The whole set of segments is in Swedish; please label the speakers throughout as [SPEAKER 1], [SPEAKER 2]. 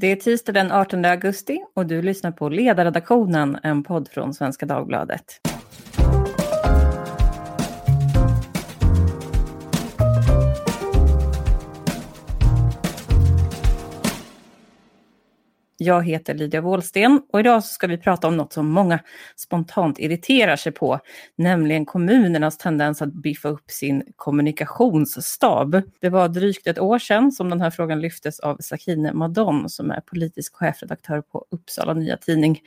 [SPEAKER 1] Det är tisdag den 18 augusti och du lyssnar på Ledarredaktionen, en podd från Svenska Dagbladet. Jag heter Lydia Wåhlsten och idag ska vi prata om något som många spontant irriterar sig på, nämligen kommunernas tendens att biffa upp sin kommunikationsstab. Det var drygt ett år sedan som den här frågan lyftes av Sakine Madon som är politisk chefredaktör på Uppsala Nya Tidning.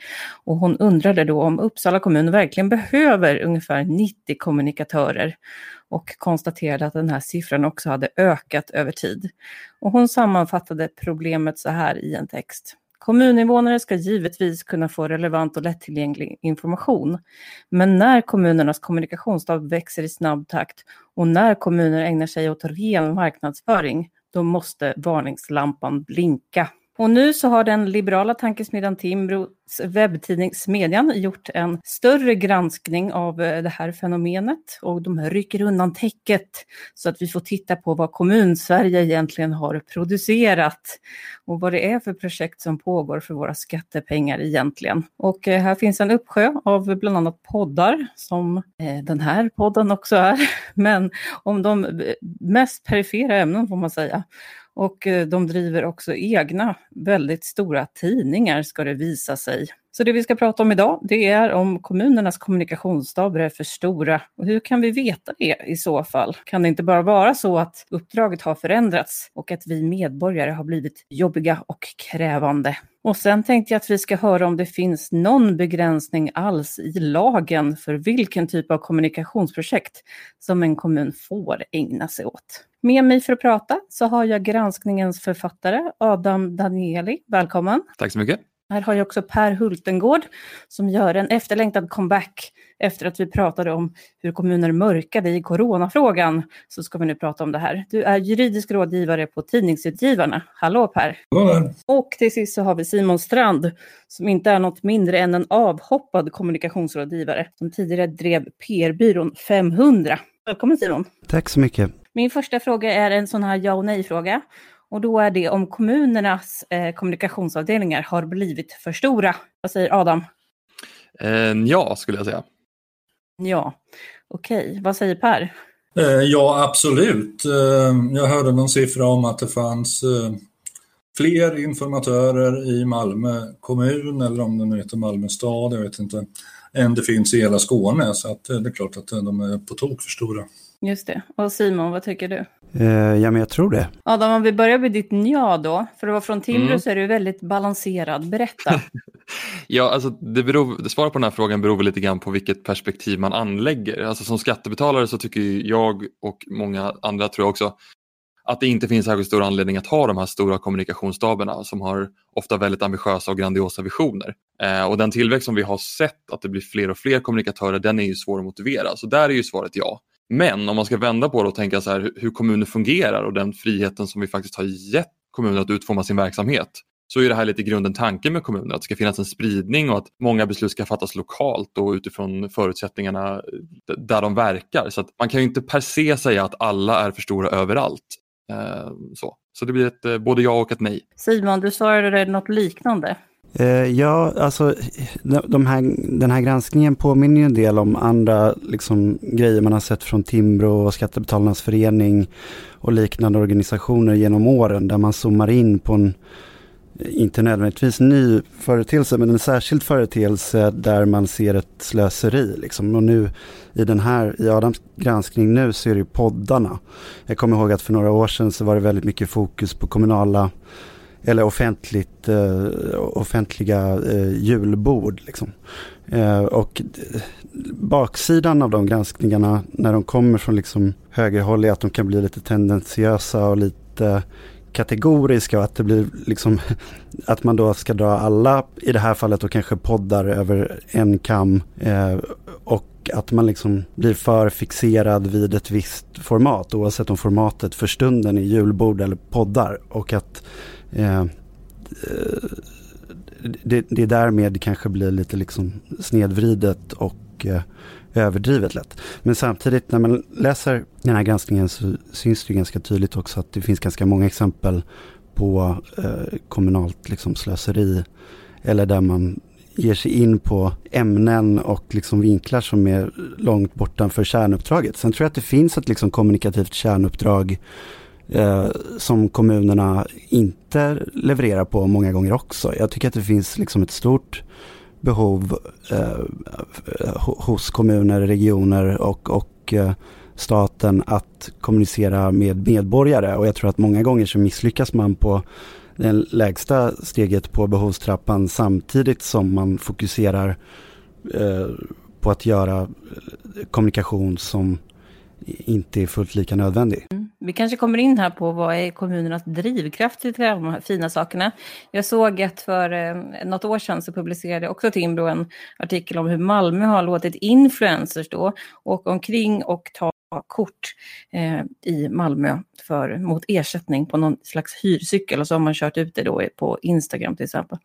[SPEAKER 1] Och hon undrade då om Uppsala kommun verkligen behöver ungefär 90 kommunikatörer och konstaterade att den här siffran också hade ökat över tid. Och hon sammanfattade problemet så här i en text. Kommuninvånare ska givetvis kunna få relevant och lättillgänglig information. Men när kommunernas kommunikationsstab växer i snabb takt och när kommuner ägnar sig åt ren marknadsföring, då måste varningslampan blinka. Och nu så har den liberala tankesmedjan Timbros webbtidning Smedjan gjort en större granskning av eh, det här fenomenet och de rycker undan täcket så att vi får titta på vad Kommunsverige egentligen har producerat och vad det är för projekt som pågår för våra skattepengar egentligen. Och eh, här finns en uppsjö av bland annat poddar som eh, den här podden också är, men om de mest perifera ämnen får man säga. Och eh, de driver också egna väldigt stora tidningar ska det visa sig. Så det vi ska prata om idag, det är om kommunernas kommunikationsstaber är för stora. Och hur kan vi veta det i så fall? Kan det inte bara vara så att uppdraget har förändrats och att vi medborgare har blivit jobbiga och krävande? Och sen tänkte jag att vi ska höra om det finns någon begränsning alls i lagen för vilken typ av kommunikationsprojekt som en kommun får ägna sig åt. Med mig för att prata så har jag granskningens författare Adam Danieli. Välkommen!
[SPEAKER 2] Tack så mycket!
[SPEAKER 1] Här har jag också Per Hultengård som gör en efterlängtad comeback efter att vi pratade om hur kommuner mörkade i coronafrågan. Så ska vi nu prata om det här. Du är juridisk rådgivare på Tidningsutgivarna. Hallå Per!
[SPEAKER 3] Hallå
[SPEAKER 1] Och till sist så har vi Simon Strand som inte är något mindre än en avhoppad kommunikationsrådgivare som tidigare drev PR-byrån 500. Välkommen Simon!
[SPEAKER 4] Tack så mycket!
[SPEAKER 1] Min första fråga är en sån här ja och nej-fråga. Och då är det om kommunernas eh, kommunikationsavdelningar har blivit för stora. Vad säger Adam?
[SPEAKER 2] Eh, ja, skulle jag säga.
[SPEAKER 1] Ja, okej. Okay. Vad säger Per?
[SPEAKER 3] Eh, ja, absolut. Eh, jag hörde någon siffra om att det fanns eh, fler informatörer i Malmö kommun, eller om det nu heter Malmö stad, jag vet inte, än det finns i hela Skåne. Så att, det är klart att de är på tok för stora.
[SPEAKER 1] Just det. Och Simon, vad tycker du?
[SPEAKER 4] Eh, ja, men jag tror det.
[SPEAKER 1] Adam, om vi börjar med ditt ja då. För att vara från Timrå mm. så är du väldigt balanserad. Berätta.
[SPEAKER 2] ja, alltså det beror, svaret på den här frågan beror väl lite grann på vilket perspektiv man anlägger. Alltså som skattebetalare så tycker jag och många andra tror jag också att det inte finns särskilt stor anledning att ha de här stora kommunikationsstaberna som har ofta väldigt ambitiösa och grandiosa visioner. Eh, och den tillväxt som vi har sett, att det blir fler och fler kommunikatörer, den är ju svår att motivera. Så där är ju svaret ja. Men om man ska vända på det och tänka så här, hur kommuner fungerar och den friheten som vi faktiskt har gett kommuner att utforma sin verksamhet så är det här lite grunden tanken med kommuner, att det ska finnas en spridning och att många beslut ska fattas lokalt och utifrån förutsättningarna där de verkar. Så att man kan ju inte per se säga att alla är för stora överallt. Eh, så. så det blir ett eh, både ja och ett nej.
[SPEAKER 1] Simon, du svarade något liknande.
[SPEAKER 4] Eh, ja, alltså de här, den här granskningen påminner ju en del om andra liksom, grejer man har sett från Timbro och Skattebetalarnas förening och liknande organisationer genom åren där man zoomar in på en, inte nödvändigtvis ny företeelse, men en särskild företeelse där man ser ett slöseri. Liksom. Och nu i den här, i Adams granskning nu så är det ju poddarna. Jag kommer ihåg att för några år sedan så var det väldigt mycket fokus på kommunala eller offentligt, eh, offentliga eh, julbord. Liksom. Eh, och baksidan av de granskningarna när de kommer från liksom högerhåll är att de kan bli lite tendentiösa och lite kategoriska och att det blir liksom att man då ska dra alla, i det här fallet och kanske poddar över en kam eh, och att man liksom blir för fixerad vid ett visst format oavsett om formatet för stunden är julbord eller poddar och att eh, eh, det, det därmed kanske blir lite liksom snedvridet och eh, överdrivet lätt. Men samtidigt när man läser den här granskningen så syns det ganska tydligt också att det finns ganska många exempel på eh, kommunalt liksom, slöseri eller där man ger sig in på ämnen och liksom vinklar som är långt bortanför kärnuppdraget. Sen tror jag att det finns ett liksom kommunikativt kärnuppdrag eh, som kommunerna inte levererar på många gånger också. Jag tycker att det finns liksom ett stort behov eh, hos kommuner, regioner och, och eh, staten att kommunicera med medborgare och jag tror att många gånger så misslyckas man på det lägsta steget på behovstrappan samtidigt som man fokuserar eh, på att göra eh, kommunikation som inte är fullt lika nödvändig.
[SPEAKER 1] Mm. Vi kanske kommer in här på vad är kommunernas drivkraft till de här fina sakerna. Jag såg att för eh, något år sedan så publicerade också Timbro en artikel om hur Malmö har låtit influencers då åka omkring och ta kort eh, i Malmö för, mot ersättning på någon slags hyrcykel och så har man kört ut det då på Instagram till exempel.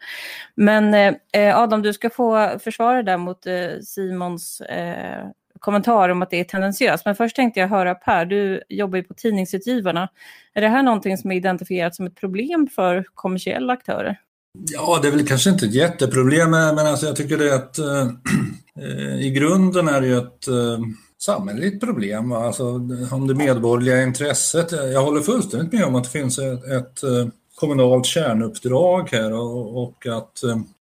[SPEAKER 1] Men eh, eh, Adam, du ska få försvara det där mot eh, Simons eh, kommentar om att det är tendentiöst. Men först tänkte jag höra Per, du jobbar ju på Tidningsutgivarna. Är det här någonting som är identifierat som ett problem för kommersiella aktörer?
[SPEAKER 3] Ja, det är väl kanske inte ett jätteproblem, men alltså jag tycker det är att eh, eh, I grunden är det ju att samhälleligt problem. Alltså, om det medborgerliga intresset. Jag håller fullständigt med om att det finns ett, ett eh, kommunalt kärnuppdrag här och, och att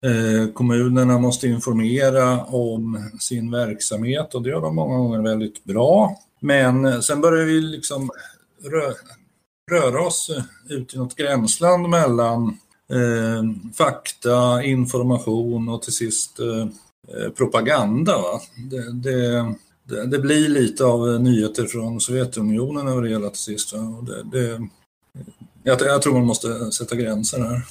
[SPEAKER 3] Eh, kommunerna måste informera om sin verksamhet och det gör de många gånger väldigt bra. Men eh, sen börjar vi liksom rö röra oss eh, ut i något gränsland mellan eh, fakta, information och till sist eh, propaganda. Det, det, det, det, blir lite av nyheter från Sovjetunionen över det hela till sist. Det, jag, jag tror man måste sätta gränser här.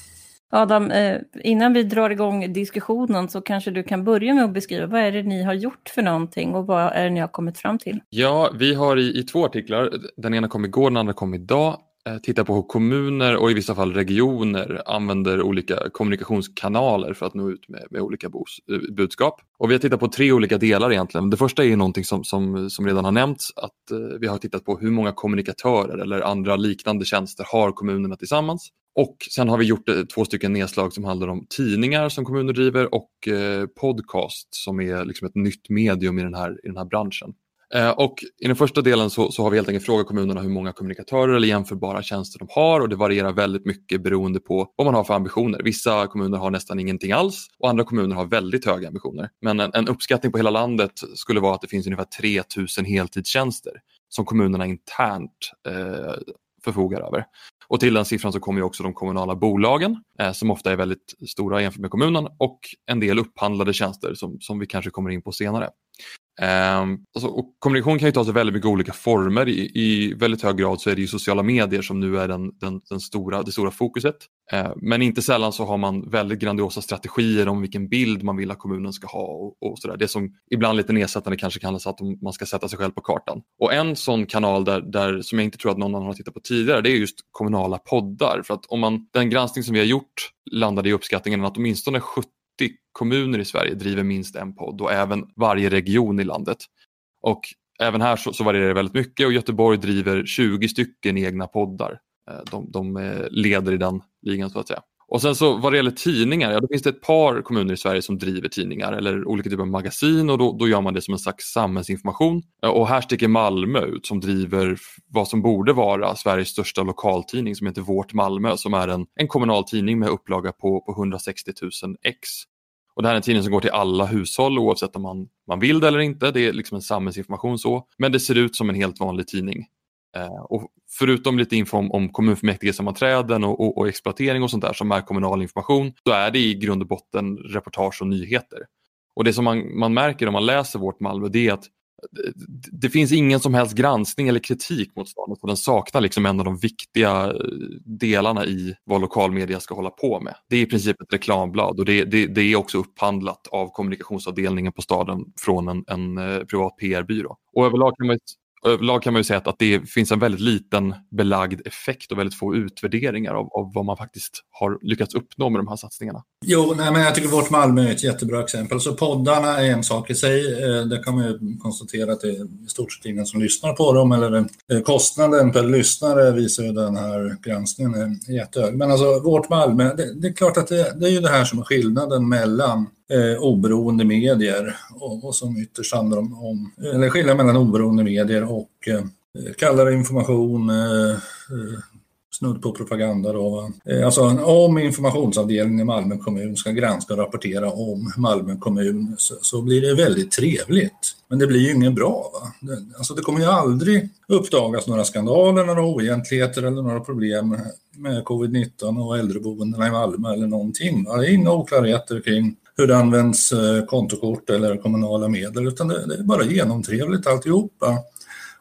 [SPEAKER 1] Adam, eh, innan vi drar igång diskussionen så kanske du kan börja med att beskriva vad är det ni har gjort för någonting och vad är det ni har kommit fram till?
[SPEAKER 2] Ja, vi har i, i två artiklar, den ena kom igår, den andra kom idag, Eh, titta på hur kommuner och i vissa fall regioner använder olika kommunikationskanaler för att nå ut med, med olika bos, eh, budskap. Och vi har tittat på tre olika delar egentligen. Det första är någonting som, som, som redan har nämnts, att eh, vi har tittat på hur många kommunikatörer eller andra liknande tjänster har kommunerna tillsammans. Och sen har vi gjort eh, två stycken nedslag som handlar om tidningar som kommuner driver och eh, podcast som är liksom ett nytt medium i den här, i den här branschen. Eh, och I den första delen så, så, har vi helt enkelt frågat kommunerna hur många kommunikatörer eller jämförbara tjänster de har och det varierar väldigt mycket beroende på vad man har för ambitioner. Vissa kommuner har nästan ingenting alls och andra kommuner har väldigt höga ambitioner. Men en, en uppskattning på hela landet skulle vara att det finns ungefär 3000 heltidstjänster som kommunerna internt eh, förfogar över. Och till den siffran så kommer också de kommunala bolagen eh, som ofta är väldigt stora jämfört med kommunen och en del upphandlade tjänster som, som vi kanske kommer in på senare. Um, alltså, och kommunikation kan ju ta sig väldigt mycket olika former. I, I, väldigt hög grad så är det ju sociala medier som nu är den, den, den stora, det stora fokuset. Uh, men inte sällan så har man väldigt grandiosa strategier om vilken bild man vill att kommunen ska ha. Och, och sådär. Det som ibland lite nedsättande kanske kallas att man ska sätta sig själv på kartan. Och en sån kanal där, där, som jag inte tror att någon annan har tittat på tidigare det är just kommunala poddar. För att om man, den granskning som vi har gjort landade i uppskattningen att åtminstone 70 kommuner i Sverige driver minst en podd och även varje region i landet. Och även här så, så varierar det väldigt mycket och Göteborg driver 20 stycken egna poddar. Eh, de, de eh, leder i den ligan så att säga. Och sen så vad det gäller tidningar, ja då finns det ett par kommuner i Sverige som driver tidningar eller olika typer av magasin och då, då gör man det som en slags samhällsinformation. Eh, och här sticker Malmö ut som driver vad som borde vara Sveriges största lokaltidning som heter Vårt Malmö som är en, en kommunal tidning med upplaga på, på 160 000 ex. Och det här är en tidning som går till alla hushåll oavsett om man, man vill det eller inte. Det är liksom en samhällsinformation så. Men det ser ut som en helt vanlig tidning. Eh, och förutom lite info om, om kommunfullmäktigesammanträden och, och, och, exploatering och sånt där som är kommunal information, så är det i grund och botten reportage och nyheter. Och det som man, man märker om man läser vårt Malmö det är att det finns ingen som helst granskning eller kritik mot staden och den saknar liksom en av de viktiga eh, delarna i vad lokalmedia ska hålla på med. Det är i princip ett reklamblad och det, det, det är också upphandlat av kommunikationsavdelningen på staden från en, en eh, privat PR-byrå. Och överlag kan man överlag kan man ju säga att, att det finns en väldigt liten belagd effekt och väldigt få utvärderingar av, av vad man faktiskt har lyckats uppnå med de här satsningarna.
[SPEAKER 3] Jo, nej, men jag tycker vårt Malmö är ett jättebra exempel. Så poddarna är en sak i sig. Eh, det kan man ju konstatera att det är i stort sett ingen som lyssnar på dem. Eller eh, kostnaden per lyssnare visar ju den här granskningen är jättehög. Men alltså vårt Malmö, det, det är klart att det, det, är ju det här som är skillnaden mellan eh, oberoende medier och, och som ytterst handlar om, om eller skillnaden mellan oberoende medier och eh, kallare information, eh, eh snudd på propaganda. Då, eh, alltså om informationsavdelningen i Malmö kommun ska granska och rapportera om Malmö kommun så, så blir det väldigt trevligt. Men det blir ju inget bra. Va? Det, alltså det kommer ju aldrig uppdagas några skandaler, några oegentligheter eller några problem med covid-19 och äldreboendena i Malmö eller någonting. Va? Det är inga oklarheter kring hur det används eh, kontokort eller kommunala medel utan det, det är bara genomtrevligt alltihopa.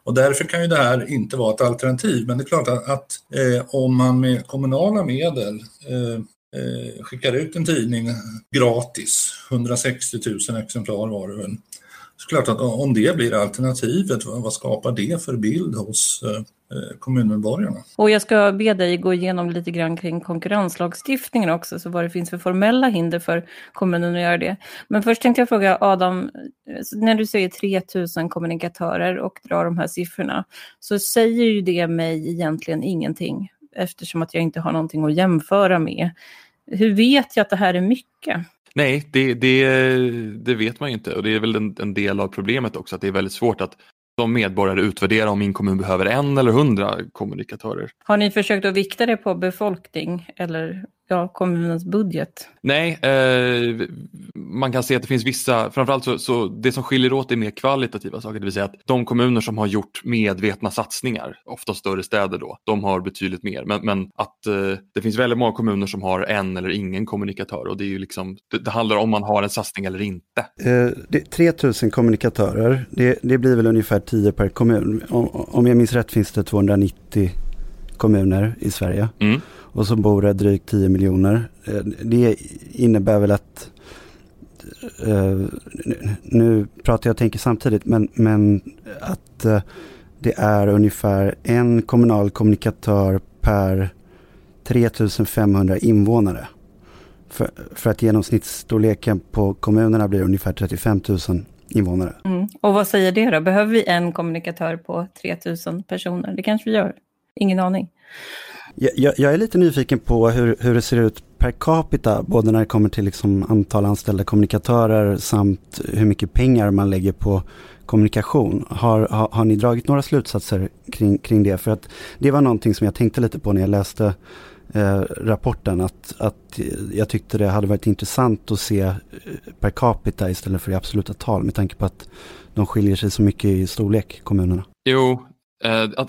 [SPEAKER 3] Och därför kan ju det här inte vara ett alternativ. Men det är klart att, att eh, om man med kommunala medel eh, eh skickar ut en tidning gratis, 160 000 exemplar var det väl, så klart att om det blir alternativet, vad skapar det för bild hos eh, kommunmedborgarna?
[SPEAKER 1] Och jag ska be dig gå igenom lite grann kring konkurrenslagstiftningen också, så vad det finns för formella hinder för kommunen att göra det. Men först tänkte jag fråga Adam, eh, när du säger 3000 kommunikatörer och drar de här siffrorna, så säger ju det mig egentligen ingenting, eftersom att jag inte har någonting att jämföra med. Hur vet jag att det här är mycket?
[SPEAKER 2] Nej, det, det, det vet man ju inte och det är väl en, en, del av problemet också att det är väldigt svårt att som medborgare utvärdera om min kommun behöver en eller hundra kommunikatörer.
[SPEAKER 1] Har ni försökt att vikta det på befolkning eller ja, kommunens budget?
[SPEAKER 2] Nej, eh, man kan se att det finns vissa, framförallt så, så det som skiljer åt är mer kvalitativa saker, det vill säga att de kommuner som har gjort medvetna satsningar, ofta större städer då, de har betydligt mer. Men, men att eh, det finns väldigt många kommuner som har en eller ingen kommunikatör och det är ju liksom, det, det handlar om man har en satsning eller inte.
[SPEAKER 4] Eh, det, 3000 kommunikatörer, det, det blir väl ungefär 10 per kommun. Om, om jag minns rätt finns det 290 kommuner i Sverige. Mm och så bor det drygt 10 miljoner. Eh, det innebär väl att Uh, nu pratar jag och tänker samtidigt, men, men att uh, det är ungefär en kommunal kommunikatör per 3500 invånare. För, för att genomsnittsstorleken på kommunerna blir ungefär 35 000 invånare.
[SPEAKER 1] Mm. Och vad säger det då? Behöver vi en kommunikatör på 3000 personer? Det kanske vi gör. Ingen aning.
[SPEAKER 4] Jag, jag, är lite nyfiken på hur, hur det ser ut per capita, både när det kommer till liksom antal anställda kommunikatörer samt hur mycket pengar man lägger på kommunikation. Har, har, har ni dragit några slutsatser kring, kring det? För att det var någonting som jag tänkte lite på när jag läste eh, rapporten, att, att jag tyckte det hade varit intressant att se eh, per capita istället för i absoluta tal med tanke på att de skiljer sig så mycket i storlek, kommunerna.
[SPEAKER 2] Jo, eh,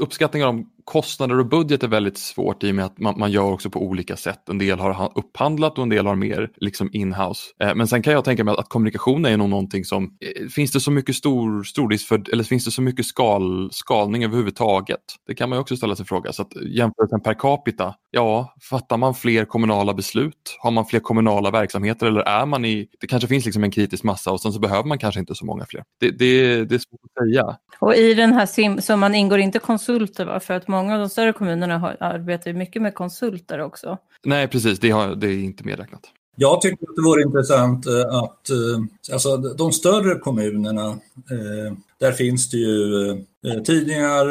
[SPEAKER 2] uppskattningar om kostnader och budget är väldigt svårt i och med att man, man, gör också på olika sätt. En del har upphandlat och en del har mer liksom inhouse. Eh, men sen kan jag tänka mig att, att kommunikation är nog någonting som, eh, finns det så mycket stor, risk för, eller finns det så mycket skal, skalning överhuvudtaget? Det kan man ju också ställa sig fråga. Så att eh, jämförelsen per capita, ja, fattar man fler kommunala beslut? Har man fler kommunala verksamheter eller är man i, det kanske finns liksom en kritisk massa och sen så behöver man kanske inte så många fler. Det, det, det är svårt att säga.
[SPEAKER 1] Och i den här summan ingår inte konsulter va? För att många av de större kommunerna har, arbetar mycket med konsulter också.
[SPEAKER 2] Nej, precis. Det, har, det är inte medräknat.
[SPEAKER 3] Jag tycker att det vore intressant eh, att, eh, alltså de större kommunerna, eh, där finns det ju tidningar,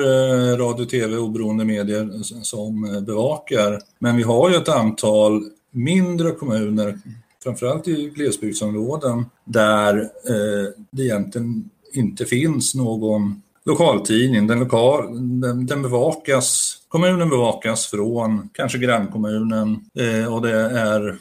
[SPEAKER 3] radio, tv, oberoende medier som bevakar. Men vi har ju ett antal mindre kommuner, framförallt i glesbygdsområden, där det egentligen inte finns någon lokaltidning. Den, lokal, den, den, bevakas, kommunen bevakas från kanske grannkommunen eh, och det är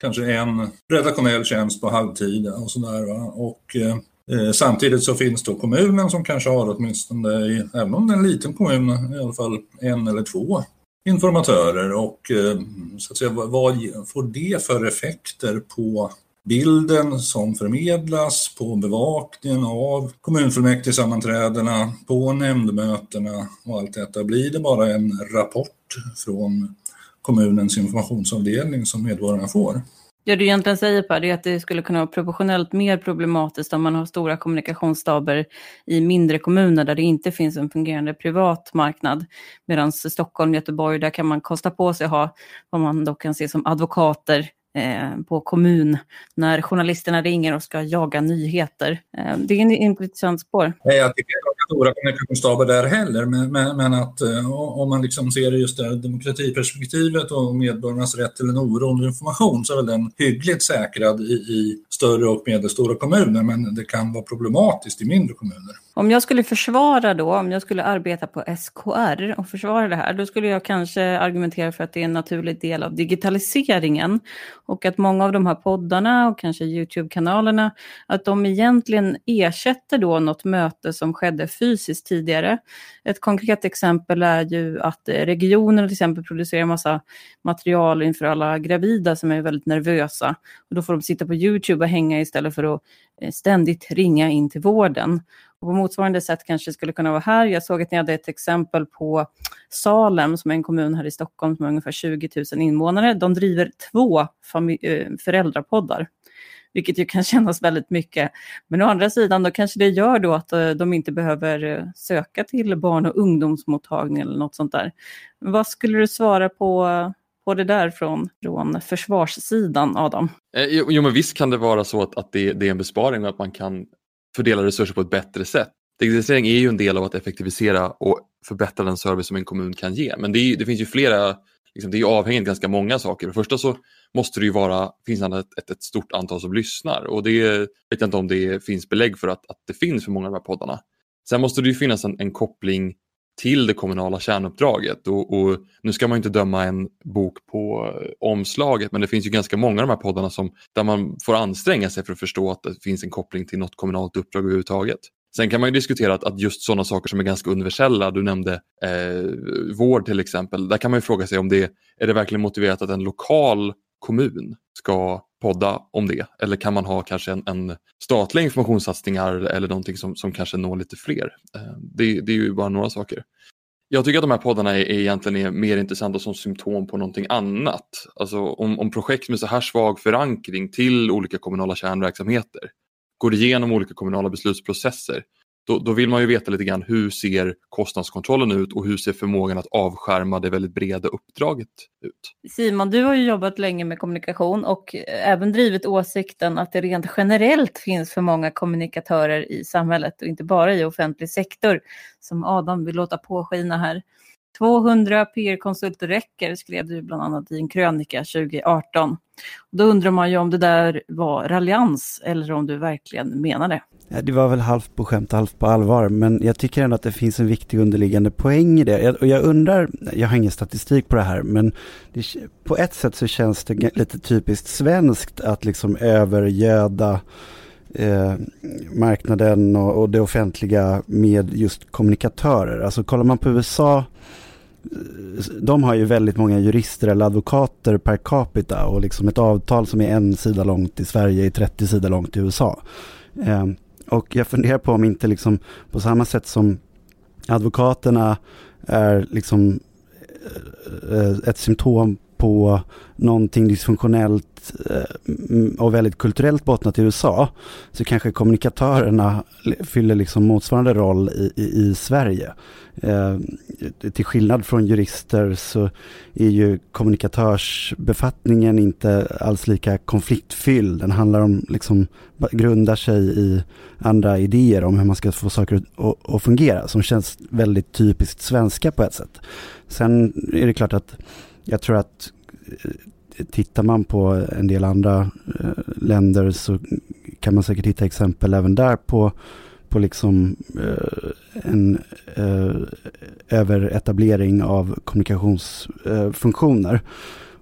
[SPEAKER 3] kanske en redaktionell tjänst på halvtid och sådär. Och eh, samtidigt så finns då kommunen som kanske har åtminstone, i, även om det är en liten kommun, i alla fall en eller två informatörer och eh, så att säga, vad får det för effekter på bilden som förmedlas på bevakningen av kommunfullmäktigesammanträdena, på nämndmötena och allt detta. Blir det bara en rapport från kommunens informationsavdelning som medborgarna får?
[SPEAKER 1] Det du egentligen säger Per, är att det skulle kunna vara proportionellt mer problematiskt om man har stora kommunikationsstaber i mindre kommuner där det inte finns en fungerande privat marknad. Medan Stockholm, Göteborg, där kan man kosta på sig att ha vad man då kan se som advokater Eh, på kommun när journalisterna ringer och ska jaga nyheter. Eh, det är en intressant spår.
[SPEAKER 3] Jag tycker stora kommunikationsstaber där heller, men, men, men att eh, om man liksom ser just det här demokratiperspektivet och medborgarnas rätt till en oberoende information så är väl den hyggligt säkrad i, i större och medelstora kommuner, men det kan vara problematiskt i mindre kommuner.
[SPEAKER 1] Om jag skulle försvara då, om jag skulle arbeta på SKR och försvara det här, då skulle jag kanske argumentera för att det är en naturlig del av digitaliseringen och att många av de här poddarna och kanske YouTube-kanalerna, att de egentligen ersätter då något möte som skedde fysiskt tidigare. Ett konkret exempel är ju att eh, regionen till exempel producerar massa material inför alla gravida som är väldigt nervösa. Och då får de sitta på YouTube och hänga istället för att eh, ständigt ringa in till vården. Och på motsvarande sätt kanske det skulle kunna vara här. Jag såg att ni hade ett exempel på Salem, som är en kommun här i Stockholm som har ungefär 20 000 invånare. De driver två eh, föräldrapoddar, vilket ju kan kännas väldigt mycket. Men å andra sidan, då kanske det gör då att eh, de inte behöver eh, söka till barn och ungdomsmottagning eller något sånt där. vad skulle du svara på på det där från, från försvarssidan, Adam?
[SPEAKER 2] Eh, jo, men visst kan det vara så att, att det, det, är en besparing och att man kan fördela resurser på ett bättre sätt. Digitalisering är ju en del av att effektivisera och förbättra den service som en kommun kan ge. Men det, är, det finns ju flera, liksom, det är avhängigt ganska många saker. För det första så måste det ju vara, finns ett, ett, ett stort antal som lyssnar och det vet jag inte om det finns belägg för att, att det finns för många av de här poddarna. Sen måste det ju finnas en, en koppling till det kommunala kärnuppdraget. Och, och, nu ska man inte döma en bok på eh, omslaget men det finns ju ganska många av de här poddarna som, där man får anstränga sig för att förstå att det finns en koppling till något kommunalt uppdrag överhuvudtaget. Sen kan man ju diskutera att, att just sådana saker som är ganska universella, du nämnde eh, vård till exempel, där kan man ju fråga sig om det är det verkligen motiverat att en lokal kommun ska podda om det? Eller kan man ha kanske en, en statlig informationssatsningar eller någonting som, som kanske når lite fler? Eh, det, det, är ju bara några saker. Jag tycker att de här poddarna är, är egentligen är mer intressanta som symptom på någonting annat. Alltså om, om projekt med så här svag förankring till olika kommunala kärnverksamheter går igenom olika kommunala beslutsprocesser då, då, vill man ju veta lite grann hur ser kostnadskontrollen ut och hur ser förmågan att avskärma det väldigt breda uppdraget ut?
[SPEAKER 1] Simon, du har ju jobbat länge med kommunikation och även drivit åsikten att det rent generellt finns för många kommunikatörer i samhället och inte bara i offentlig sektor som Adam vill låta påskina här. 200 PR-konsulter räcker, skrev du bland annat i en krönika 2018. Då undrar man ju om det där var raljans eller om du verkligen menar det.
[SPEAKER 4] Ja, det var väl halvt på skämt, halvt på allvar, men jag tycker ändå att det finns en viktig underliggande poäng i det. Och jag undrar, jag har ingen statistik på det här, men det, på ett sätt så känns det lite typiskt svenskt att liksom övergöda eh, marknaden och, och det offentliga med just kommunikatörer. Alltså kollar man på USA de har ju väldigt många jurister eller advokater per capita och liksom ett avtal som är en sida långt i Sverige är 30 sidor långt i USA. Eh, och jag funderar på om inte liksom på samma sätt som advokaterna är liksom eh, eh, ett symptom på någonting dysfunktionellt eh, mm, och väldigt kulturellt bottnat i USA så kanske kommunikatörerna fyller liksom motsvarande roll i, i, i Sverige. Eh, till skillnad från jurister så är ju kommunikatörsbefattningen inte alls lika konfliktfylld. Den handlar om, liksom, grundar sig i andra idéer om hur man ska få saker att, att fungera som känns väldigt typiskt svenska på ett sätt. Sen är det klart att jag tror att eh, tittar man på en del andra eh, länder så kan man säkert hitta exempel även där på på liksom eh, en överetablering av kommunikationsfunktioner.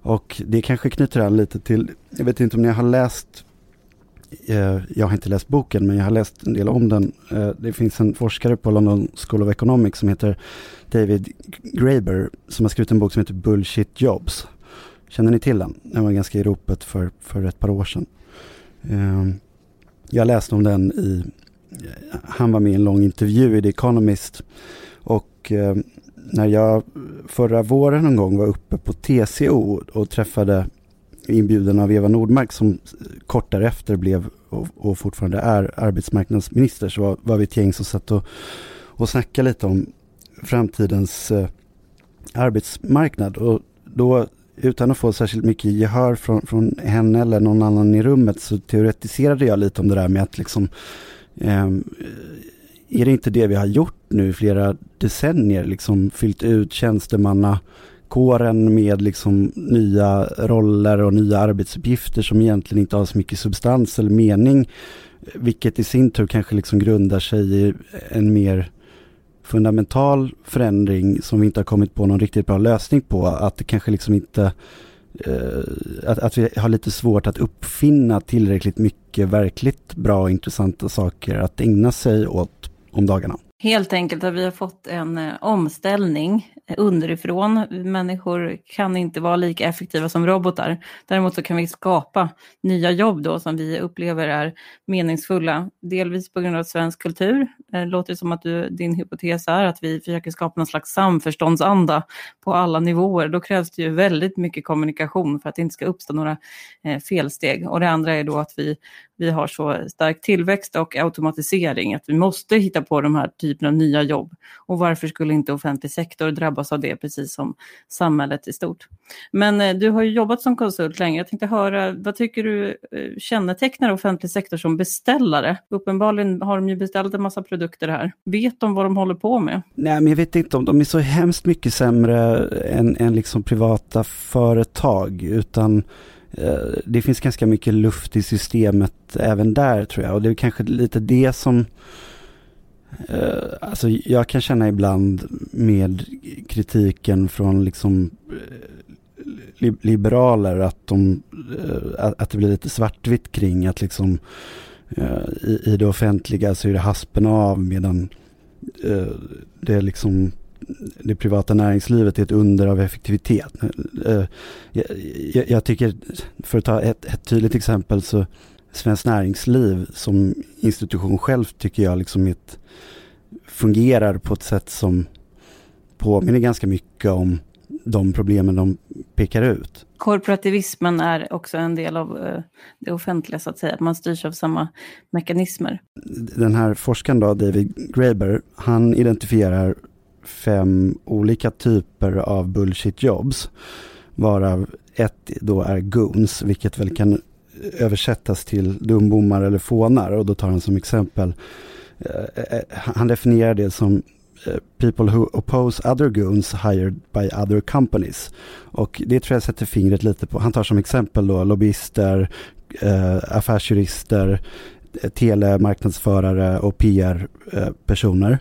[SPEAKER 4] och det kanske knyter an lite till, jag vet inte om ni har läst Eh, jag har inte läst boken, men jag har läst en del om den. Eh, det finns en forskare på London School of Economics som heter David Graeber som har skrivit en bok som heter Bullshit Jobs. Känner ni till den? Den var ganska i ropet för, för ett par år sedan. Ehm, jag läste om den i han var med i en lång intervju i The Economist. Och eh, när jag förra våren någon gång var uppe på TCO och träffade inbjuden av Eva Nordmark som kort därefter blev och, och fortfarande är arbetsmarknadsminister så var, var vi ett gäng som satt och, och snackade lite om framtidens eh, arbetsmarknad. Och då utan att få särskilt mycket gehör från, från henne eller någon annan i rummet så teoretiserade jag lite om det där med att liksom eh, är det inte det vi har gjort nu i flera decennier, liksom fyllt ut tjänstemanna tjänstemannakåren med liksom nya roller och nya arbetsuppgifter som egentligen inte har så mycket substans eller mening, vilket i sin tur kanske liksom grundar sig i en mer fundamental förändring som vi inte har kommit på någon riktigt bra lösning på. Att det kanske liksom inte eh, att, att vi har lite svårt att uppfinna tillräckligt mycket verkligt bra och intressanta saker att ägna sig åt om dagarna.
[SPEAKER 1] Helt enkelt att vi har fått en eh, omställning underifrån. Människor kan inte vara lika effektiva som robotar. Däremot så kan vi skapa nya jobb då som vi upplever är meningsfulla. Delvis på grund av svensk kultur. Det låter som att du, din hypotes är att vi försöker skapa någon slags samförståndsanda på alla nivåer. Då krävs det ju väldigt mycket kommunikation för att det inte ska uppstå några eh, felsteg. Och det andra är då att vi, vi har så stark tillväxt och automatisering att vi måste hitta på de här typerna av nya jobb. Och varför skulle inte offentlig sektor drabbas av det precis som samhället i stort. Men eh, du har ju jobbat som konsult länge. Jag tänkte höra, vad tycker du eh, kännetecknar offentlig sektor som beställare? Uppenbarligen har de ju beställt en massa produkter här. Vet de vad de håller på med?
[SPEAKER 4] Nej, men jag vet inte om de är så hemskt mycket sämre än, än liksom privata företag, utan Eh, det finns ganska mycket luft i systemet även där tror jag. Och det är kanske lite det som eh, alltså jag kan känna ibland med kritiken från liksom eh, liberaler att, de, att det blir lite svartvitt kring att liksom i, i det offentliga så är det haspen av medan det är liksom det privata näringslivet är ett under av effektivitet. Jag, jag, jag tycker, för att ta ett, ett tydligt exempel så Svenskt Näringsliv som institution själv tycker jag liksom ett, fungerar på ett sätt som påminner ganska mycket om de problemen de pekar ut.
[SPEAKER 1] Korporativismen är också en del av eh, det offentliga så att säga, man styrs av samma mekanismer.
[SPEAKER 4] Den här forskaren då, David Graeber, han identifierar fem olika typer av bullshit jobs, varav ett då är goons, vilket väl kan översättas till dumbommar eller fånar och då tar han som exempel eh, eh, eh han definierar det som eh, people who oppose other goons hired by other companies. Och det tror jag sätter fingret lite på. Han tar som exempel då lobbyister, affärsjurister, telemarknadsförare och PR-personer.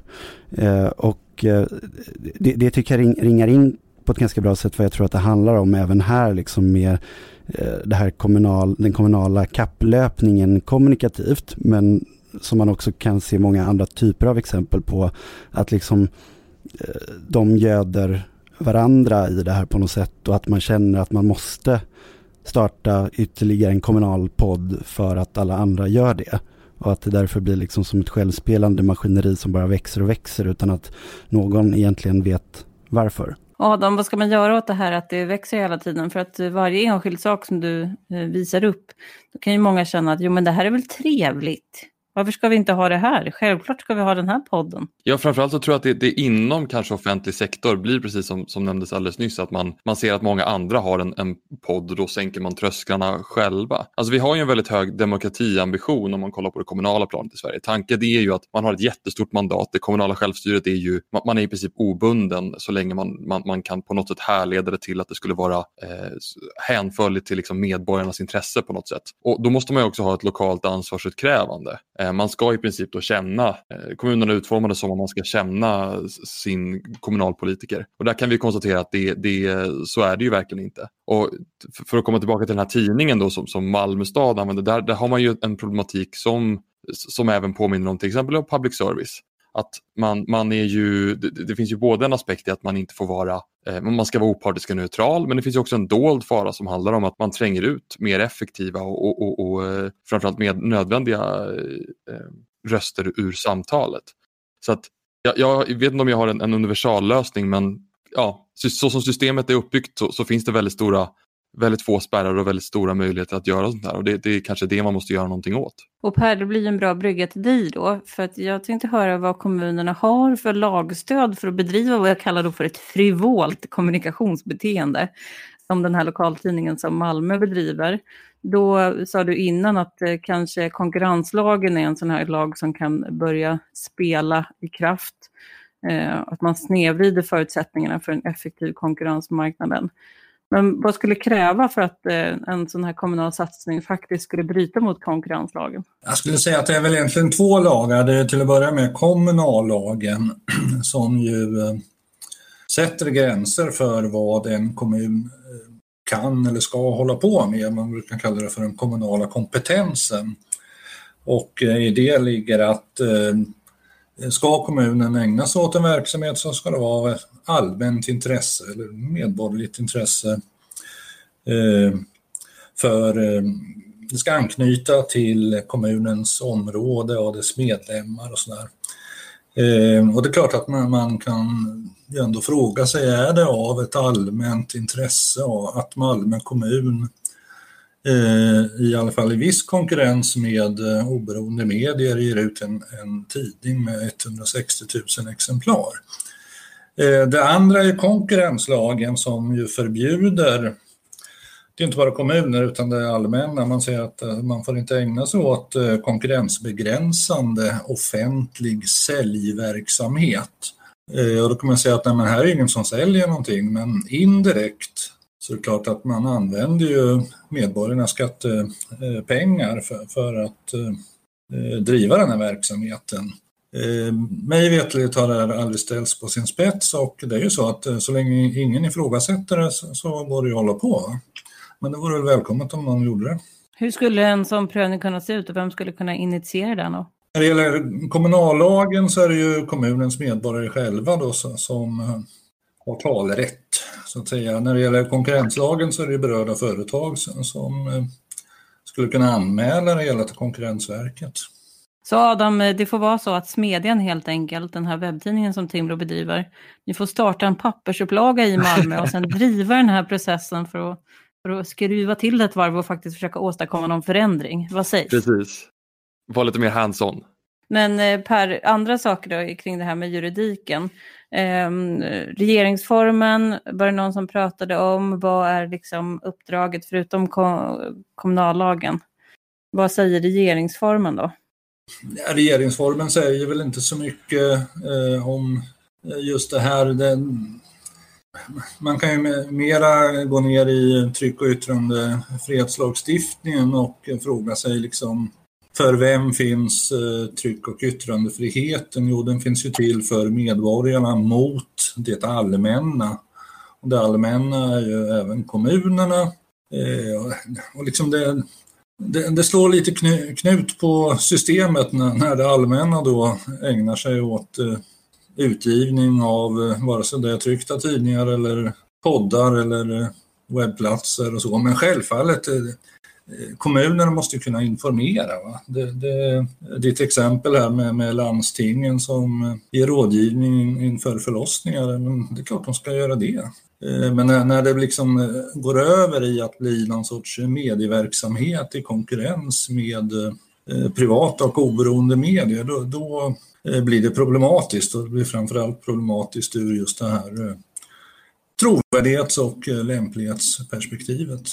[SPEAKER 4] och Eh, det, det, tycker jag ringar in på ett ganska bra sätt vad jag tror att det handlar om även här liksom med eh, det här kommunal, den kommunala kapplöpningen kommunikativt men som man också kan se många andra typer av exempel på att liksom eh, de göder varandra i det här på något sätt och att man känner att man måste starta ytterligare en kommunal podd för att alla andra gör det. Och att det därför blir liksom som ett självspelande maskineri som bara växer och växer utan att någon egentligen vet varför.
[SPEAKER 1] Adam, vad ska man göra åt det här att det växer hela tiden? För att eh, varje enskild sak som du eh, visar upp, då kan ju många känna att jo men det här är väl trevligt. Varför ska vi inte ha det här? Självklart ska vi ha den här podden.
[SPEAKER 2] Ja, framförallt så tror jag att det, det inom kanske offentlig sektor blir precis som, som nämndes alldeles nyss, att man, man ser att många andra har en, en podd och då sänker man trösklarna själva. Alltså vi har ju en väldigt hög demokratiambition om man kollar på det kommunala planet i Sverige. Tanken är ju att man har ett jättestort mandat, det kommunala självstyret är ju, man, man är i princip obunden så länge man, man, man kan på något sätt härleda det till att det skulle vara eh, hänförligt till liksom medborgarnas intresse på något sätt. Och då måste man ju också ha ett lokalt ansvarsutkrävande. Eh, man ska i princip då känna, eh, kommunerna är utformade som om man ska känna sin kommunalpolitiker. Och där kan vi konstatera att det, det, så är det ju verkligen inte. Och för att komma tillbaka till den här tidningen då som, som Malmö stad använder, där, där har man ju en problematik som, som även påminner om till exempel public service att man, man är ju, det, det, finns ju både en aspekt i att man inte får vara, eh, man ska vara opartisk och neutral, men det finns också en dold fara som handlar om att man tränger ut mer effektiva och, och, och, och eh, framförallt mer nödvändiga eh, eh, röster ur samtalet. Så att jag, jag vet inte om jag har en, en universallösning, men ja, så, så som systemet är uppbyggt så, så, finns det väldigt stora väldigt få spärrar och väldigt stora möjligheter att göra sånt här. Och det, det är kanske det man måste göra någonting åt.
[SPEAKER 1] Och Per, det blir en bra brygga till dig då, för att jag tänkte höra vad kommunerna har för lagstöd för att bedriva vad jag kallar då för ett frivolt kommunikationsbeteende, som den här lokaltidningen som Malmö bedriver. Då sa du innan att eh, kanske konkurrenslagen är en sån här lag som kan börja spela i kraft. Eh, att man snedvrider förutsättningarna för en effektiv konkurrens på marknaden. Men vad skulle kräva för att eh, en sån här kommunal satsning faktiskt skulle bryta mot konkurrenslagen?
[SPEAKER 3] Jag skulle säga att det är väl egentligen två lagar. Det är till att börja med kommunallagen som ju eh, sätter gränser för vad en kommun eh, kan eller ska hålla på med. Man brukar kalla det för den kommunala kompetensen. Och i det ligger att ska kommunen ägna sig åt en verksamhet så ska det vara allmänt intresse eller medborgerligt intresse eh, för eh, det ska anknyta till kommunens område och dess medlemmar och sådär. Eh, och det är klart att man, man kan ju ändå fråga sig, är det av ett allmänt intresse att Malmö kommun eh, i alla fall i viss konkurrens med eh, oberoende medier ger ut en, en tidning med 160 000 exemplar. Eh, det andra är konkurrenslagen som ju förbjuder det är inte bara kommuner utan det är allmänna. Man säger att eh, man får inte ägna sig åt eh, konkurrensbegränsande offentlig säljverksamhet. Och då kan man säga att nej, men här är ingen som säljer någonting men indirekt så är det klart att man använder ju medborgarnas skattepengar för, för att driva den här verksamheten. Eh, mig veterligt har det här aldrig ställts på sin spets och det är ju så att eh, så länge ingen ifrågasätter det så det ju att hålla på. Men det vore väl välkommet om någon gjorde det.
[SPEAKER 1] Hur skulle en sån prövning kunna se ut och vem skulle kunna initiera den? Då?
[SPEAKER 3] När det gäller kommunallagen så är det ju kommunens medborgare själva då som eh, har talrätt så att säga. När det gäller konkurrenslagen så är det berörda företag som skulle kunna anmäla det hela till Konkurrensverket.
[SPEAKER 1] Så Adam, eh, det får vara så att Smedjan helt enkelt, den här webbtidningen som Timbro bedriver, ni får starta en pappersupplaga i Malmö och sen driva den här processen för att, för att skruva till det ett varv och faktiskt försöka åstadkomma någon förändring. Vad sägs?
[SPEAKER 2] Precis. Var lite mer hands-on.
[SPEAKER 1] Men eh, Per, andra saker då kring det här med juridiken. Eh, regeringsformen var det någon som pratade om. Vad är liksom uppdraget förutom kom kommunallagen? Vad säger regeringsformen då?
[SPEAKER 3] Regeringsformen säger väl inte så mycket eh, om eh, just det här. Den, man kan ju mera gå ner i tryck och yttrandefrihetslagstiftningen och fråga sig liksom för vem finns eh, tryck och yttrandefriheten? Jo, den finns ju till för medborgarna mot det allmänna. Och det allmänna är ju även kommunerna. Eh, och liksom det, det, det, slår lite knut på systemet när, när det allmänna då ägnar sig åt eh, utgivning av eh, vare sig det är tryckta tidningar eller poddar eller eh, webbplatser och så. Men självfallet, eh, Eh, kommunerna måste kunna informera. Va? Det, det, ditt exempel här med, med landstingen som eh, ger rådgivning inför förlossningar, eh, men det är klart de ska göra det. Men när, det liksom går över i att bli någon sorts medieverksamhet i konkurrens med privata och oberoende medier, då, då blir det problematiskt. Och det blir framförallt problematiskt ur just det här trovärdighets och lämplighetsperspektivet.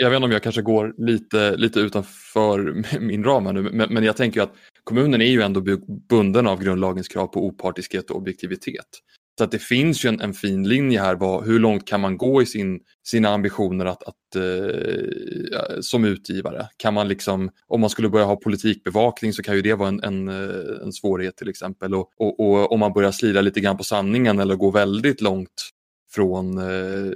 [SPEAKER 2] Jag vet inte om jag kanske går lite, lite utanför min ram här nu, men, men jag tänker att kommunen är ju ändå bunden av grundlagens krav på opartiskhet och objektivitet. Så att det finns ju en, en fin linje här, vad, hur långt kan man gå i sin, sina ambitioner att, att eh, som utgivare? Kan man liksom, om man skulle börja ha politikbevakning så kan ju det vara en, en, eh, en svårighet till exempel. Och, och, och, om man börjar slira lite grann på sanningen eller gå väldigt långt från eh,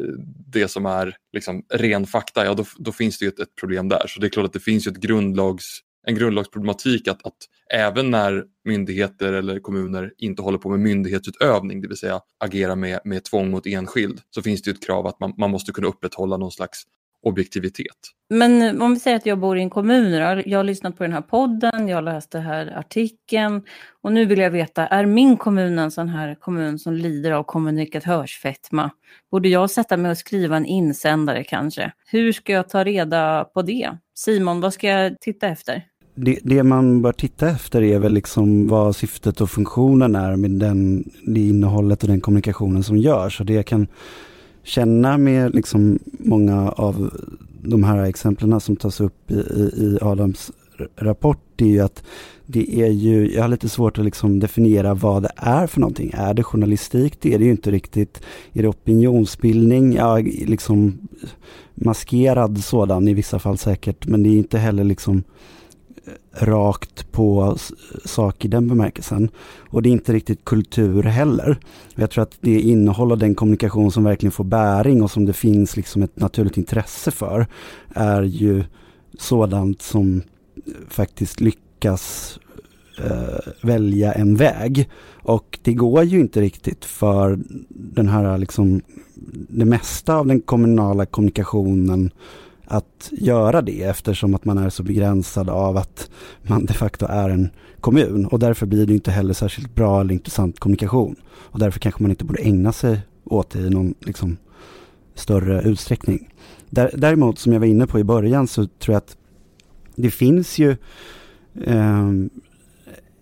[SPEAKER 2] det som är liksom, ren fakta, ja då, då finns det ju ett, ett, problem där. Så det är klart att det finns ju ett grundlags en grundlagsproblematik att, att även när myndigheter eller kommuner inte håller på med myndighetsutövning, det vill säga agera med, med tvång mot enskild, så finns det ett krav att man, man måste kunna upprätthålla någon slags objektivitet.
[SPEAKER 1] Men om vi säger att jag bor i en kommun, jag har lyssnat på den här podden, jag har läst den här artikeln och nu vill jag veta, är min kommun en sån här kommun som lider av kommunikatörsfetma? Borde jag sätta mig och skriva en insändare kanske? Hur ska jag ta reda på det? Simon, vad ska jag titta efter?
[SPEAKER 4] Det, det, man bör titta efter är väl liksom vad syftet och funktionen är med den, det innehållet och den kommunikationen som görs. Och det kan känna med liksom många av de här exemplen som tas upp i, i, Adams rapport är ju att det är ju, jag har lite svårt att liksom definiera vad det är för någonting. Är det journalistik? Det är det ju inte riktigt. Är det opinionsbildning? Ja, liksom maskerad sådan i vissa fall säkert, men det är inte heller liksom rakt på sak i den bemärkelsen. Och det är inte riktigt kultur heller. Jag tror att det innehåller den kommunikation som verkligen får bäring och som det finns liksom ett naturligt intresse för är ju sådant som faktiskt lyckas eh, välja en väg. Och det går ju inte riktigt för den här liksom det mesta av den kommunala kommunikationen att göra det eftersom att man är så begränsad av att man de facto är en kommun och därför blir det inte heller särskilt bra eller intressant kommunikation och därför kanske man inte borde ägna sig åt det i någon liksom, större utsträckning. Däremot som jag var inne på i början så tror jag att det finns ju eh,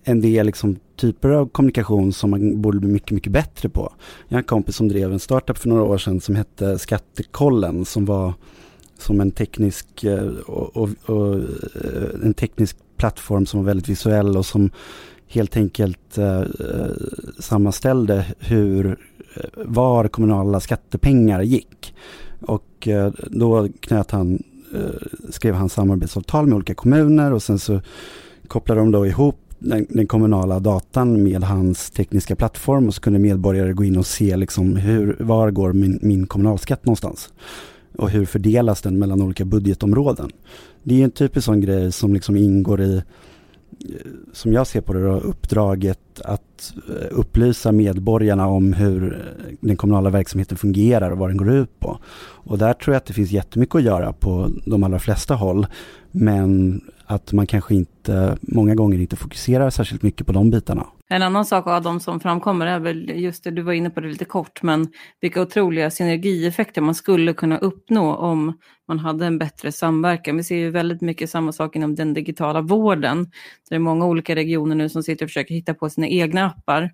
[SPEAKER 4] en del liksom, typer av kommunikation som man borde bli mycket, mycket bättre på. Jag har en kompis som drev en startup för några år sedan som hette Skattekollen som var som en teknisk, eh, och, och, och, eh, en teknisk plattform som var väldigt visuell och som helt enkelt eh, eh sammanställde hur, var kommunala skattepengar gick. Och eh, då knöt han, eh, skrev han samarbetsavtal med olika kommuner och sen så kopplade de då ihop den, den, kommunala datan med hans tekniska plattform och så kunde medborgare gå in och se liksom hur, var går min, min kommunalskatt någonstans och hur fördelas den mellan olika budgetområden. Det är en typisk sån grej som liksom ingår i, eh, som jag ser på det, då, uppdraget att eh, upplysa medborgarna om hur eh, den kommunala verksamheten fungerar och vad den går ut på. Och där tror jag att det finns jättemycket att göra på de allra flesta håll. Men att man kanske inte, många gånger inte fokuserar särskilt mycket på de bitarna.
[SPEAKER 1] En annan sak av de som framkommer är väl just det, du var inne på det lite kort, men vilka otroliga synergieffekter man skulle kunna uppnå om man hade en bättre samverkan. Vi ser ju väldigt mycket samma sak inom den digitala vården. Det är många olika regioner nu som sitter och försöker hitta på sina egna appar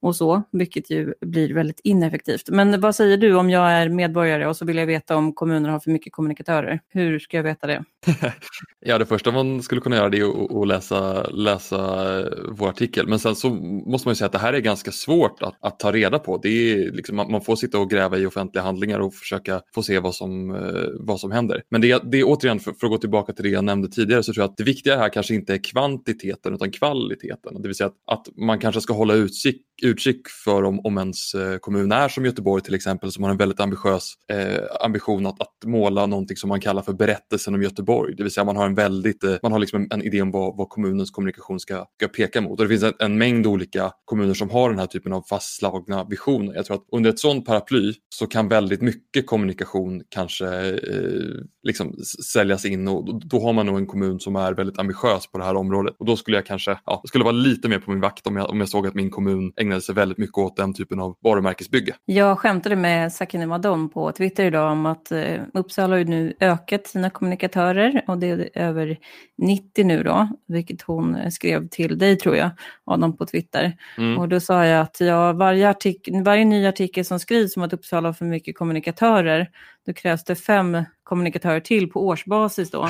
[SPEAKER 1] och så, vilket ju blir väldigt ineffektivt. Men vad säger du om jag är medborgare och så vill jag veta om kommuner har för mycket kommunikatörer? Hur ska jag veta det?
[SPEAKER 2] ja, det första man skulle kunna göra det är att läsa, läsa eh, vår artikel. Men sen så måste man ju säga att det här är ganska svårt att, att ta reda på. Det är liksom, man får sitta och gräva i offentliga handlingar och försöka få se vad som, eh, vad som händer. Men det, det är återigen, för, för, att gå tillbaka till det jag nämnde tidigare, så tror jag att det viktiga här kanske inte är kvantiteten utan kvaliteten. Det vill säga att, att man kanske ska hålla utkik, utkik för om, om ens eh, kommun är som Göteborg till exempel som har en väldigt ambitiös eh, ambition att, att måla någonting som man kallar för berättelsen om Göteborg. Det vill säga man har en väldigt, eh, man har liksom en, en idé om vad, vad, kommunens kommunikation ska, ska peka mot. Och det finns en, en, mängd olika kommuner som har den här typen av fastslagna visioner. Jag tror att under ett sådant paraply så kan väldigt mycket kommunikation kanske eh, liksom säljas in och då, har man nog en kommun som är väldigt ambitiös på det här området. Och då skulle jag kanske, ja, skulle vara lite mer på min vakt om jag, om jag såg att min kommun ägnade sig väldigt mycket åt den typen av varumärkesbygge.
[SPEAKER 1] Jag skämtade med Sakine Madon på Twitter idag om att eh, Uppsala har nu ökat sina kommunikatörer och det är över 90 nu då, vilket hon skrev till dig tror jag, Adam på Twitter. Mm. Och då sa jag att ja, varje, artikel, varje ny artikel som skrivs om att Uppsala har för mycket kommunikatörer, då krävs det fem kommunikatörer till på årsbasis då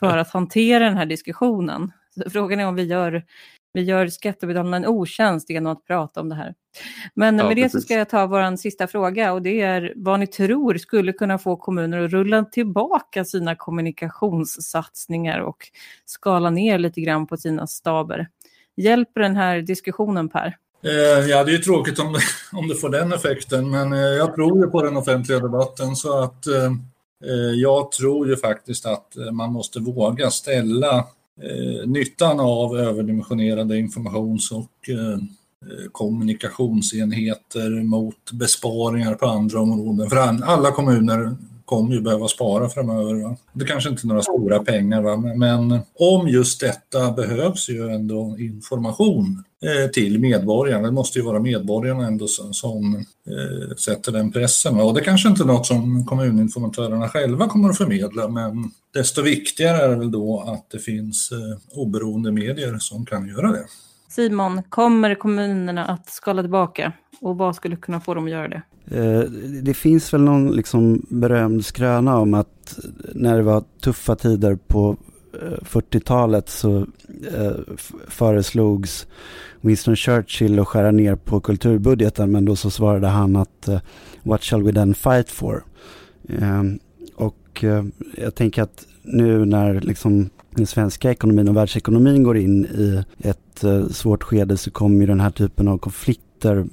[SPEAKER 1] för att hantera den här diskussionen. Så frågan är om vi gör vi gör skattebetalarna en otjänst genom att prata om det här. Men ja, med det precis. så ska jag ta vår sista fråga och det är vad ni tror skulle kunna få kommuner att rulla tillbaka sina kommunikationssatsningar och skala ner lite grann på sina staber. Hjälper den här diskussionen Per?
[SPEAKER 3] Eh, ja, det är tråkigt om det, om det får den effekten, men eh, jag tror ju på den offentliga debatten så att eh, jag tror ju faktiskt att man måste våga ställa nyttan av överdimensionerade informations och kommunikationsenheter mot besparingar på andra områden. För alla kommuner kommer ju behöva spara framöver. Va? Det kanske inte är några stora pengar, va? men om just detta behövs ju ändå information eh, till medborgarna. Det måste ju vara medborgarna ändå som, som eh, sätter den pressen. Och det kanske inte är något som kommuninformatörerna själva kommer att förmedla, men desto viktigare är det väl då att det finns eh, oberoende medier som kan göra det.
[SPEAKER 1] Simon, kommer kommunerna att skala tillbaka? Och vad skulle kunna få dem att göra det?
[SPEAKER 4] Eh, det finns väl någon liksom berömd skröna om att när det var tuffa tider på eh, 40-talet så eh, föreslogs Winston Churchill att skära ner på kulturbudgeten men då så svarade han att What shall we then fight for? Ehm, och jag tänker att nu när liksom den svenska ekonomin och världsekonomin går in i ett eh, svårt skede så kommer ju den här typen av konflikter,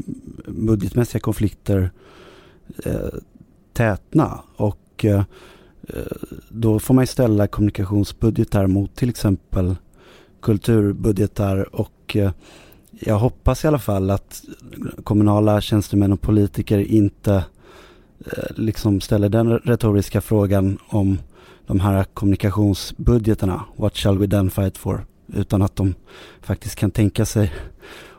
[SPEAKER 4] budgetmässiga konflikter eh, tätna. Och eh, eh då får man ställa kommunikationsbudgetar mot till exempel kulturbudgetar och eh, jag hoppas i alla fall att kommunala tjänstemän och politiker inte eh, liksom ställer den retoriska frågan om de här kommunikationsbudgeterna, what shall we then fight for? Utan att de faktiskt kan tänka sig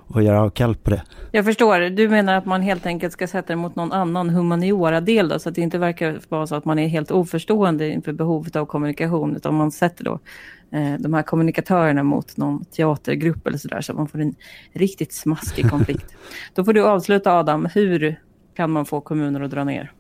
[SPEAKER 4] och göra avkall på det.
[SPEAKER 1] Jag förstår. Du menar att man helt enkelt ska sätta det mot någon annan humaniora-del då, så att det inte verkar vara så att man är helt oförstående inför behovet av kommunikation, utan man sätter då eh, de här kommunikatörerna mot någon teatergrupp eller sådär, så att man får en riktigt smaskig konflikt. då får du avsluta Adam, hur kan man få kommuner att dra ner?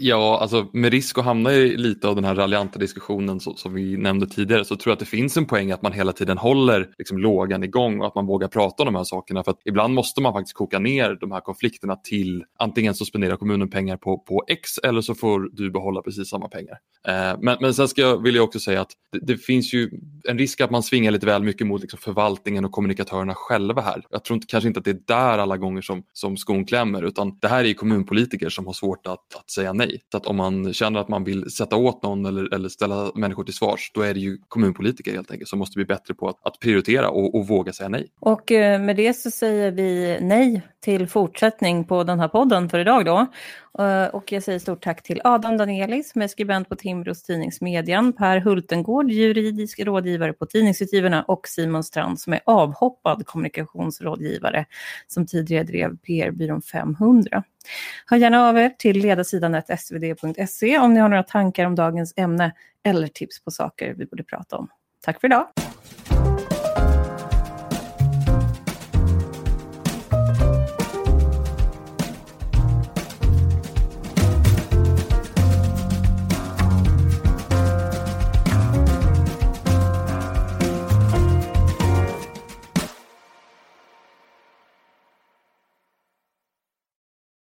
[SPEAKER 2] Ja, alltså med risk att hamna i lite av den här raljanta diskussionen så, som vi nämnde tidigare så tror jag att det finns en poäng att man hela tiden håller liksom, lågan igång och att man vågar prata om de här sakerna. För att ibland måste man faktiskt koka ner de här konflikterna till antingen så spenderar kommunen pengar på, på X eller så får du behålla precis samma pengar. Eh, men, men sen ska jag, vill jag också säga att det, det, finns ju en risk att man svingar lite väl mycket mot liksom, förvaltningen och kommunikatörerna själva här. Jag tror inte, kanske inte att det är där alla gånger som, som skon klämmer utan det här är kommunpolitiker som har svårt att, att säga nej. Så att om man känner att man vill sätta åt någon eller, eller ställa människor till svars, då är det ju kommunpolitiker helt enkelt som måste bli bättre på att, att prioritera och, och, våga säga nej.
[SPEAKER 1] Och eh, med det så säger vi nej till fortsättning på den här podden för idag då. Eh, och jag säger stort tack till Adam Danieli som är skribent på Timbros Tidningsmedjan, Per Hultengård, juridisk rådgivare rådgivare på Tidningsutgivarna och Simon Strand som är avhoppad kommunikationsrådgivare som tidigare drev PR-byrån 500. Hör gärna av er till ledarsidan svd.se om ni har några tankar om dagens ämne eller tips på saker vi borde prata om. Tack för idag!